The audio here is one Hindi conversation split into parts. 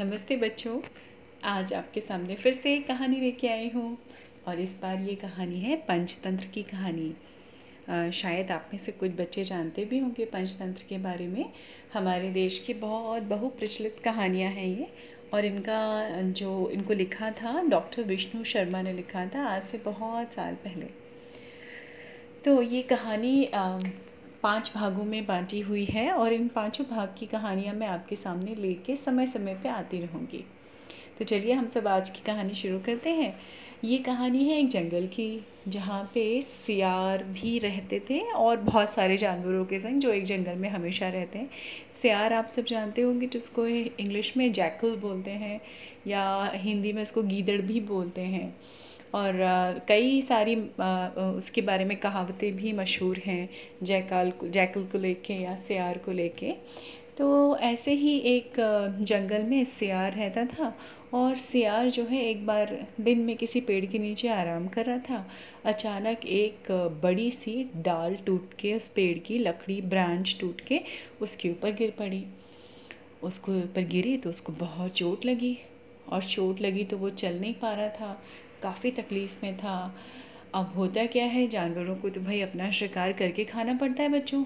नमस्ते बच्चों। आज आपके सामने फिर से एक कहानी लेके आई हूँ और इस बार ये कहानी है पंचतंत्र की कहानी। आ, शायद आप में से कुछ बच्चे जानते भी होंगे पंचतंत्र के बारे में। हमारे देश की बहुत बहु प्रचलित कहानियाँ हैं ये और इनका जो इनको लिखा था डॉक्टर विष्णु शर्मा ने लिखा था आज से बहुत साल पहले। तो ये कहानी आ, पाँच भागों में बांटी हुई है और इन पाँचों भाग की कहानियाँ मैं आपके सामने लेके समय समय पे आती रहूँगी। तो चलिए हम सब आज की कहानी शुरू करते हैं। ये कहानी है एक जंगल की, जहाँ पे सियार भी रहते थे और बहुत सारे जानवरों के संग जो एक जंगल में हमेशा रहते हैं। सियार आप सब जानते होंगे जिसको इंग्लिश में जैकल बोलते हैं या हिंदी में उसको गीदड़ भी बोलते हैं। और कई सारी उसके बारे में कहावतें भी मशहूर हैं, जयकाल को जैकल को लेके या सियार को लेके। तो ऐसे ही एक जंगल में सियार रहता था और सियार जो है एक बार दिन में किसी पेड़ के नीचे आराम कर रहा था। अचानक एक बड़ी सी डाल टूट के, उस पेड़ की लकड़ी, ब्रांच टूट के उसके ऊपर गिर पड़ी। उसको ऊपर गिरी तो उसको बहुत चोट लगी और चोट लगी तो वो चल नहीं पा रहा था। काफ़ी तकलीफ़ में था। अब होता क्या है, जानवरों को तो भाई अपना शिकार करके खाना पड़ता है बच्चों।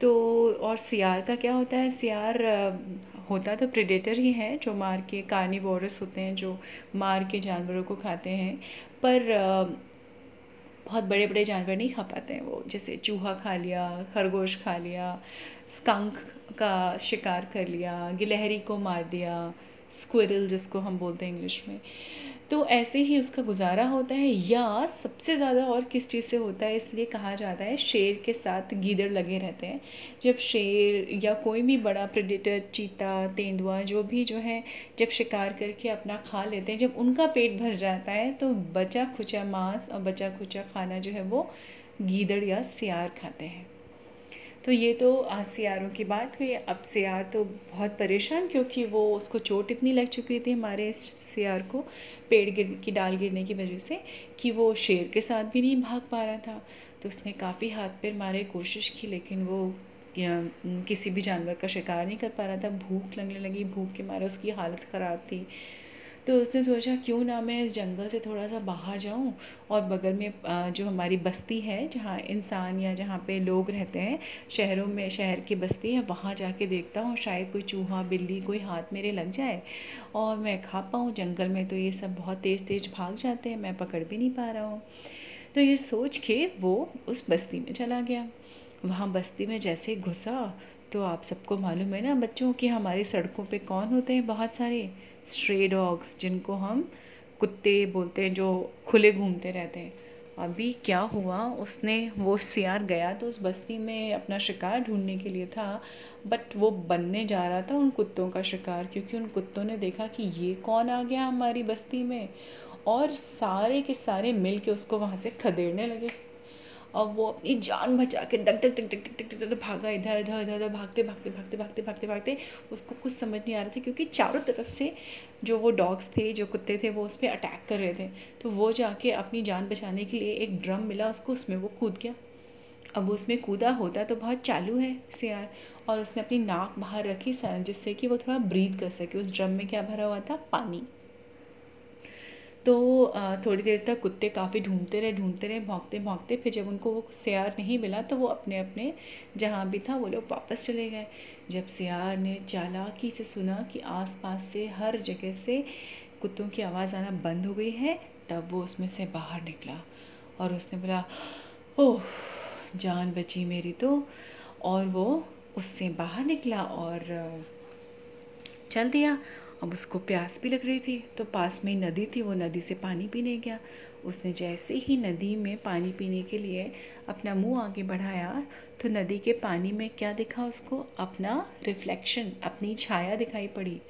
तो और सियार का क्या होता है, सियार होता तो प्रेडेटर ही है जो मार के कार्निवोरस होते हैं जो मार के जानवरों को खाते हैं। पर बहुत बड़े बड़े जानवर नहीं खा पाते हैं वो। जैसे चूहा खा लिया, खरगोश खा लिया, स्कंक का शिकार कर लिया, गिलहरी को मार दिया स्क्विरल जिसको हम बोलते हैं इंग्लिश में। तो ऐसे ही उसका गुजारा होता है या सबसे ज़्यादा और किस चीज़ से होता है इसलिए कहा जाता है शेर के साथ गीदड़ लगे रहते हैं। जब शेर या कोई भी बड़ा प्रेडिटर चीता, तेंदुआ जो भी जो है जब शिकार करके अपना खा लेते हैं, जब उनका पेट भर जाता है तो बचा खुचा मांस और बचा खुचा खाना जो है वो गीदड़ या सियार खाते हैं। तो ये तो आज सियारों की बात हुई, अब सियार तो बहुत परेशान क्योंकि वो उसको चोट इतनी लग चुकी थी हमारे सियार को पेड़ गिर, की डाल गिरने की वजह से, कि वो शेर के साथ भी नहीं भाग पा रहा था। तो उसने काफ़ी हाथ पैर मारे, कोशिश की, लेकिन वो किसी भी जानवर का शिकार नहीं कर पा रहा था। भूख लगने लगी, भूख के मारे उसकी हालत ख़राब थी। तो उसने सोचा, क्यों ना मैं इस जंगल से थोड़ा सा बाहर जाऊँ और बगल में जो हमारी बस्ती है, जहाँ इंसान या जहाँ पे लोग रहते हैं, शहरों में, शहर की बस्ती है, वहाँ जाके देखता हूँ, शायद कोई चूहा, बिल्ली, कोई हाथ मेरे लग जाए और मैं खा पाऊँ। जंगल में तो ये सब बहुत तेज़ तेज़ भाग जाते हैं, मैं पकड़ भी नहीं पा रहा हूँ। तो ये सोच के वो उस बस्ती में चला गया। वहाँ बस्ती में जैसे घुसा तो आप सबको मालूम है ना, बच्चों कि हमारी सड़कों पे कौन होते हैं बहुत सारे? स्ट्रे डॉग्स जिनको हम कुत्ते बोलते हैं, जो खुले घूमते रहते हैं। अभी क्या हुआ? उसने वो सियार गया तो उस बस्ती में अपना शिकार ढूँढने के लिए था बट वो बनने जा रहा था उन कुत्तों का शिकार, क्योंकि उन कुत्तों ने देखा कि ये कौन आ गया हमारी बस्ती में। और सारे के सारे मिल के उसको वहाँ से खदेड़ने लगे। और वो अपनी जान बचा के duck duck duck duck duck duck भागा इधर इधर इधर उधर भागते भागते भागते भागते भागते भागते। उसको कुछ समझ नहीं आ रहा था क्योंकि चारों तरफ़ से जो वो डॉग्स थे, जो कुत्ते थे, वो उस पर अटैक कर रहे थे। तो वो जाके अपनी जान बचाने के लिए एक ड्रम मिला, उसको उसमें वो कूद गया। अब उसमें कूदा होता तो बहुत चालू है सियार और उसने अपनी नाक बाहर रखी जिससे कि वो थोड़ा ब्रीथ कर सके। उस ड्रम में क्या भरा हुआ था? पानी। तो थोड़ी देर तक कुत्ते काफ़ी ढूंढते रहे ढूंढते रहे भौंकते भौंकते फिर जब उनको वो सियार नहीं मिला तो वो अपने अपने जहाँ भी था, वो लोग वापस चले गए। जब सियार ने चालाकी से सुना कि आसपास से हर जगह से कुत्तों की आवाज़ आना बंद हो गई है, तब वो उसमें से बाहर निकला और उसने बोला, ओह, जान बची मेरी तो। और वो उससे बाहर निकला और चल दिया। अब उसको प्यास भी लग रही थी तो पास में ही नदी थी, वो नदी से पानी पीने गया। उसने जैसे ही नदी में पानी पीने के लिए अपना मुँह आगे बढ़ाया तो नदी के पानी में क्या दिखा उसको? अपना रिफ्लेक्शन अपनी छाया दिखाई पड़ी।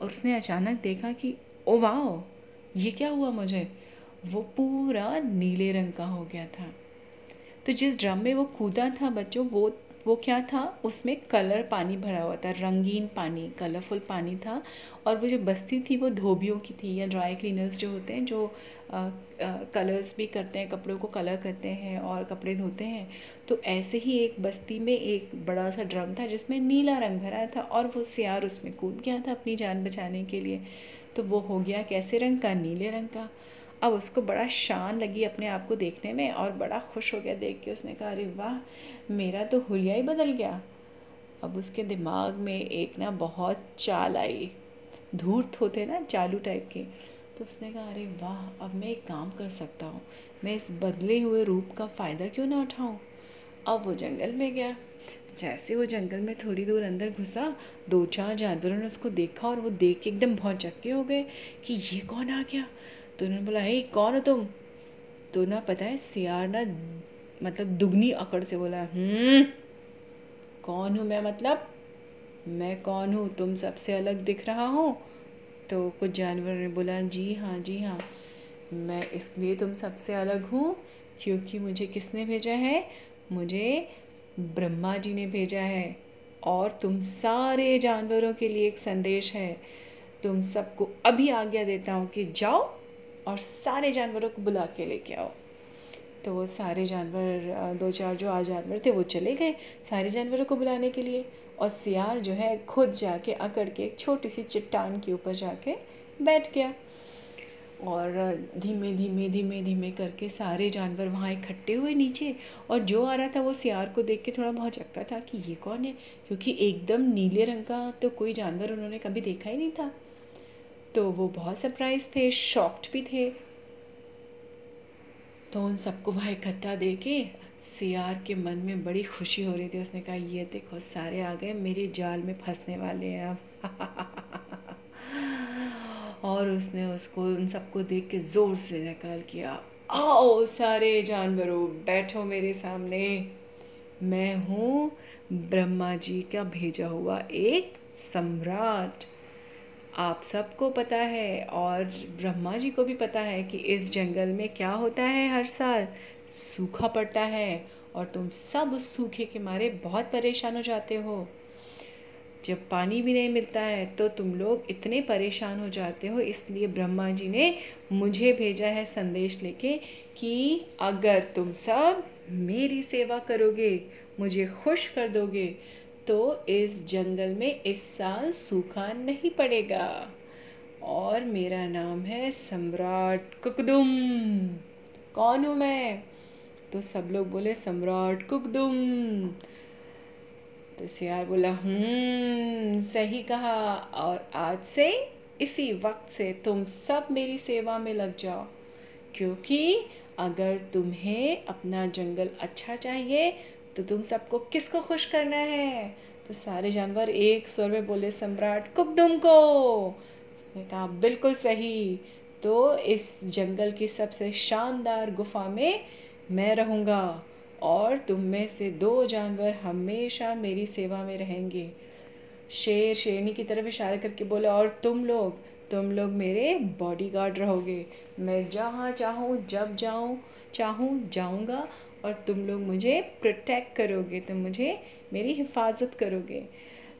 और उसने अचानक देखा कि, ओ वाह ये क्या हुआ मुझे? वो पूरा नीले रंग का हो गया था। तो जिस ड्रम में वो कूदा था बच्चों, वो वो क्या था? उसमें कलर पानी भरा हुआ था रंगीन पानी कलरफुल पानी था और वो जो बस्ती थी वो धोबियों की थी या ड्राई क्लीनर्स जो होते हैं जो आ, आ, कलर्स भी करते हैं कपड़ों को कलर करते हैं और कपड़े धोते हैं तो ऐसे ही एक बस्ती में एक बड़ा सा ड्रम था जिसमें नीला रंग भरा था और वो सियार उसमें कूद गया था अपनी जान बचाने के लिए। तो वो हो गया कैसे रंग का? नीले रंग का। अब उसको बड़ा शान लगी अपने आप को देखने में और बड़ा खुश हो गया देख के उसने कहा, अरे वाह, मेरा तो हुलिया ही बदल गया। अब उसके दिमाग में एक ना बहुत चाल आई। धूर्त होते ना चालू टाइप के। तो उसने कहा, अरे वाह, अब मैं एक काम कर सकता हूँ। मैं इस बदले हुए रूप का फ़ायदा क्यों ना उठाऊँ? अब वो जंगल में गया। जैसे वो जंगल में थोड़ी दूर अंदर घुसा, दो चार जानवरों ने उसको देखा और वो देख के एकदम बहुत चक्के हो गए कि ये कौन आ गया? तो उन्होंने बोला, हे, कौन हो तुम? तो ना पता है, सियार ना मतलब दुगनी अकड़ से बोला हम्म कौन हूँ मैं मतलब? मैं कौन हूँ? तुम सबसे अलग दिख रहा हूँ। तो कुछ जानवर ने बोला, जी हाँ जी हाँ मैं इसलिए तुम सबसे अलग हूँ क्योंकि मुझे किसने भेजा है? मुझे ब्रह्मा जी ने भेजा है और तुम सारे जानवरों के लिए एक संदेश है। तुम सबको अभी आज्ञा देता हूँ कि जाओ और सारे जानवरों को बुला के लेके आओ। तो वो सारे जानवर दो चार जो आज जानवर थे वो चले गए सारे जानवरों को बुलाने के लिए और सियार जो है खुद जाके, अकड़ के, एक छोटी सी चट्टान के ऊपर जाके बैठ गया। और धीमे धीमे धीमे धीमे करके सारे जानवर वहाँ इकट्ठे हुए नीचे और जो आ रहा था वो सियार को देख के थोड़ा बहुत चक्का था कि ये कौन है? क्योंकि एकदम नीले रंग का तो कोई जानवर उन्होंने कभी देखा ही नहीं था। तो वो बहुत सरप्राइज़ थे शॉक्ड भी थे। तो उन सबको वहाँ इकट्ठा दे के सियार के मन में बड़ी खुशी हो रही थी। उसने कहा, ये देखो, सारे आ गए, मेरे जाल में फंसने वाले हैं अब। और उसने उसको, उन सबको देख के ज़ोर से निकाल किया, आओ सारे जानवरों, बैठो मेरे सामने। मैं हूँ ब्रह्मा जी का भेजा हुआ एक सम्राट। आप सबको पता है और ब्रह्मा जी को भी पता है कि इस जंगल में क्या होता है हर साल। सूखा पड़ता है और तुम सब उस सूखे के मारे बहुत परेशान हो जाते हो। जब पानी भी नहीं मिलता है तो तुम लोग इतने परेशान हो जाते हो, इसलिए ब्रह्मा जी ने मुझे भेजा है संदेश लेके कि अगर तुम सब मेरी सेवा करोगे, मुझे खुश कर दोगे तो इस जंगल में इस साल सूखा नहीं पड़ेगा। और मेरा नाम है सम्राट कुकदुम। कौन हूँ मैं? तो सब लोग बोले, सम्राट कुकदुम। तो सियार बोला हम्म सही कहा। और आज से इसी वक्त से तुम सब मेरी सेवा में लग जाओ। क्योंकि अगर तुम्हें अपना जंगल अच्छा चाहिए तो तुम सबको किसको खुश करना है? तो सारे जानवर एक स्वर में बोले, सम्राट कुकदुम को! उसने कहा, बिल्कुल सही। तो इस जंगल की सबसे शानदार गुफा में मैं रहूँगा और तुम में से दो जानवर हमेशा मेरी सेवा में रहेंगे। शेर शेरनी की तरफ़ इशारा करके बोले, और तुम लोग तुम लोग मेरे बॉडीगार्ड रहोगे। मैं जहाँ चाहूँ, जब जाऊँ, चाहूँ, जाऊँगा और तुम लोग मुझे प्रोटेक्ट करोगे, तुम मुझे मेरी हिफाजत करोगे।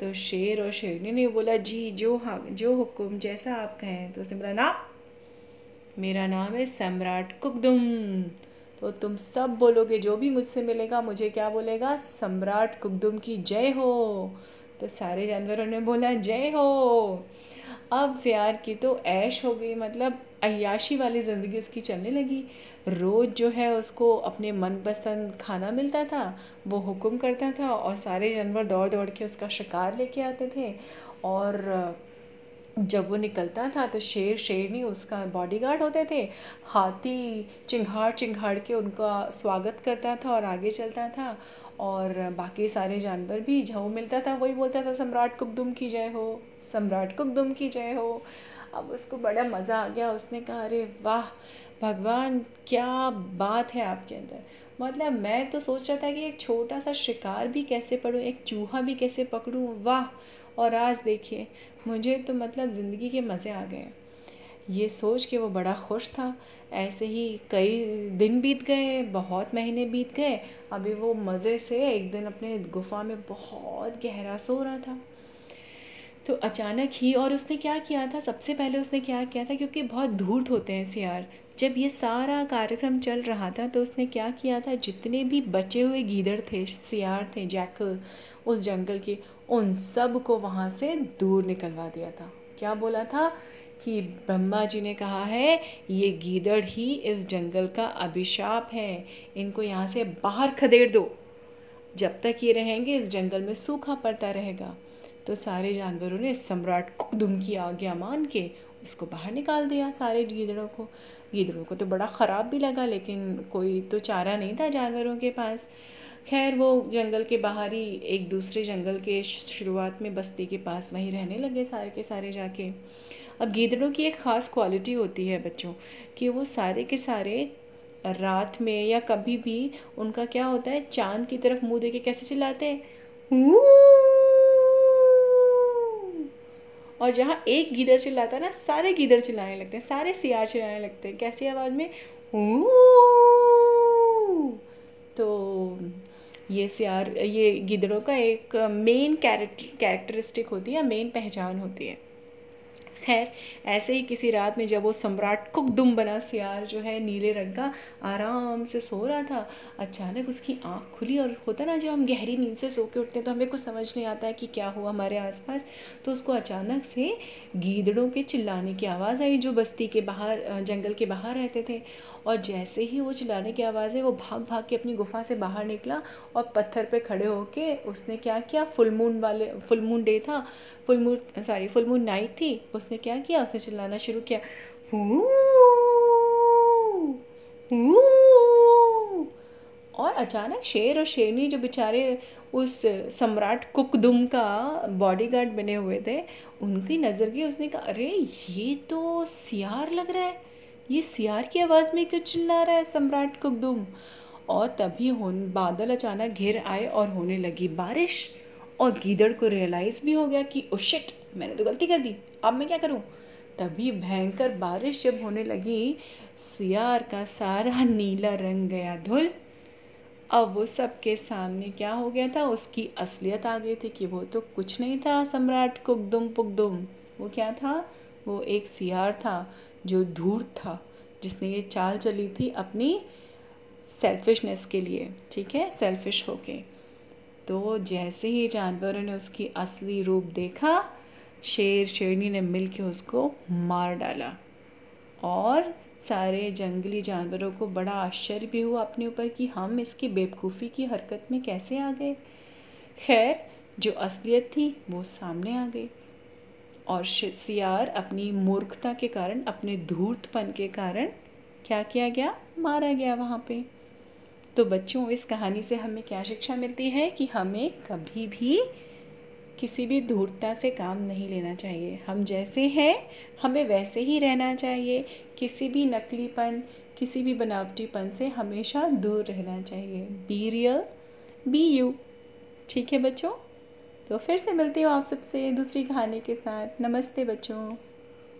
तो शेर और शेरनी ने बोला, जी, जो हाँ जो हुक्म जैसा आप कहें। तो उसने बोला, ना, मेरा नाम है सम्राट कुकदुम। तो तुम सब बोलोगे, जो भी मुझसे मिलेगा, मुझे क्या बोलेगा? सम्राट कुकदुम की जय हो। तो सारे जानवरों ने बोला, जय हो। अब सियार की तो ऐश हो गई मतलब अयाशी वाली ज़िंदगी उसकी चलने लगी। रोज़ जो है उसको अपने मनपसंद खाना मिलता था, वो हुक्म करता था और सारे जानवर दौड़ दौड़ के उसका शिकार लेके आते थे। और जब वो निकलता था तो शेर शेरनी उसका बॉडीगार्ड होते थे। हाथी चिंगाड़ चिंगाड़ के उनका स्वागत करता था और आगे चलता था। और बाकी सारे जानवर भी जहाँ मिलता था, वही बोलता था, सम्राट कुकदुम की जय हो, सम्राट कुकदुम की जय हो। अब उसको बड़ा मज़ा आ गया। उसने कहा, अरे वाह, भगवान, क्या बात है आपके अंदर। मतलब मैं तो सोच रहा था कि एक छोटा सा शिकार भी कैसे पढ़ूँ, एक चूहा भी कैसे पकड़ूँ। वाह! और आज देखिए, मुझे तो मतलब ज़िंदगी के मज़े आ गए ये सोच के वो बड़ा खुश था। ऐसे ही कई दिन बीत गए, बहुत महीने बीत गए। अभी वो मज़े से एक दिन अपने गुफा में बहुत गहरा सो रहा था। तो अचानक ही और उसने क्या किया था? सबसे पहले उसने क्या किया था? क्योंकि बहुत धूर्त होते हैं सियार। जब ये सारा कार्यक्रम चल रहा था तो उसने क्या किया था? जितने भी बचे हुए गीदड़ थे, सियार थे, जैकल, उस जंगल के, उन सबको वहाँ से दूर निकलवा दिया था। क्या बोला था? कि ब्रह्मा जी ने कहा है, ये गीदड़ ही इस जंगल का अभिशाप है। इनको यहाँ से बाहर खदेड़ दो। जब तक ये रहेंगे, इस जंगल में सूखा पड़ता रहेगा। तो सारे जानवरों ने सम्राट कुकदुम की आज्ञा मान के उसको बाहर निकाल दिया सारे गीदड़ों को। गीदड़ों को तो बड़ा ख़राब भी लगा, लेकिन कोई तो चारा नहीं था जानवरों के पास। खैर, वो जंगल के बाहर ही एक दूसरे जंगल के शुरुआत में बस्ती के पास वहीं रहने लगे सारे के सारे जाके। अब गीदड़ों की एक ख़ास क्वालिटी होती है बच्चों, कि वो सारे के सारे रात में या कभी भी उनका क्या होता है, चाँद की तरफ़ मुँह दे के कैसे चिल्लाते हैं! और जहाँ एक गीदड़ चिल्लाता है ना, सारे गीदड़ चिल्लाने लगते हैं, सारे सियार चिल्लाने लगते हैं। कैसी आवाज़ में? तो ये सियार, ये गिदड़ों का एक मेन कैरेक्टरिस्टिक होती है मेन पहचान होती है। खैर ऐसे ही किसी रात में जब वो सम्राट कुकदुम बना सियार जो है नीले रंग का आराम से सो रहा था, अचानक उसकी आँख खुली और होता ना जब हम गहरी नींद से सो के उठते हैं तो हमें कुछ समझ नहीं आता है कि क्या हुआ हमारे आसपास। तो उसको अचानक से गीदड़ों के चिल्लाने की आवाज़ आई जो बस्ती के बाहर जंगल के बाहर रहते थे। और जैसे ही वो चिल्लाने की आवाज़ है वो भाग भाग के अपनी गुफा से बाहर निकला और पत्थर पे खड़े होके उसने क्या किया? फुलमून वाले फुलमून डे था, full moon, sorry full moon night थी, उसने क्या किया? उसने चिल्लाना शुरू किया। और अचानक शेर और शेरनी जो बेचारे उस सम्राट कुकदुम का बॉडीगार्ड बने हुए थे, उनकी नज़र गई उसने कहा, अरे, ये तो सियार लग रहा है। ये सियार की आवाज़ में क्यों चिल्ला रहा है सम्राट कुकदुम? और तभी होन, बादल अचानक घिर आए और होने लगी बारिश, और गीदड़ को रियलाइज़ भी हो गया कि ओ शिट मैंने तो गलती कर दी। अब मैं क्या करूँ? तभी भयंकर बारिश जब होने लगी, सियार का सारा नीला रंग गया धुल। अब वो सबके सामने क्या हो गया था? उसकी असलियत आ गई थी कि वो तो कुछ नहीं था, सम्राट कुकदुम पुकदुम। वो क्या था? वो एक सियार था, जो धूर्त था, जिसने ये चाल चली थी अपनी सेल्फिशनेस के लिए, ठीक है? सेल्फिश होके। तो जैसे ही जानवरों ने उसकी असली रूप देखा शेर शेरनी ने मिल के उसको मार डाला। और सारे जंगली जानवरों को बड़ा आश्चर्य भी हुआ अपने ऊपर कि हम इसकी बेवकूफ़ी की हरकत में कैसे आ गए। खैर, जो असलियत थी, वो सामने आ गई। और सियार अपनी मूर्खता के कारण, अपने धूर्तपन के कारण क्या किया गया? मारा गया वहाँ पे। तो बच्चों, इस कहानी से हमें क्या शिक्षा मिलती है कि हमें कभी भी किसी भी धूर्तता से काम नहीं लेना चाहिए। हम जैसे हैं, हमें वैसे ही रहना चाहिए। किसी भी नकलीपन, किसी भी बनावटीपन से हमेशा दूर रहना चाहिए। बी रियल बी यू ठीक है बच्चों? तो फिर से मिलती हूँ आप सबसे दूसरी कहानी के साथ। नमस्ते बच्चों।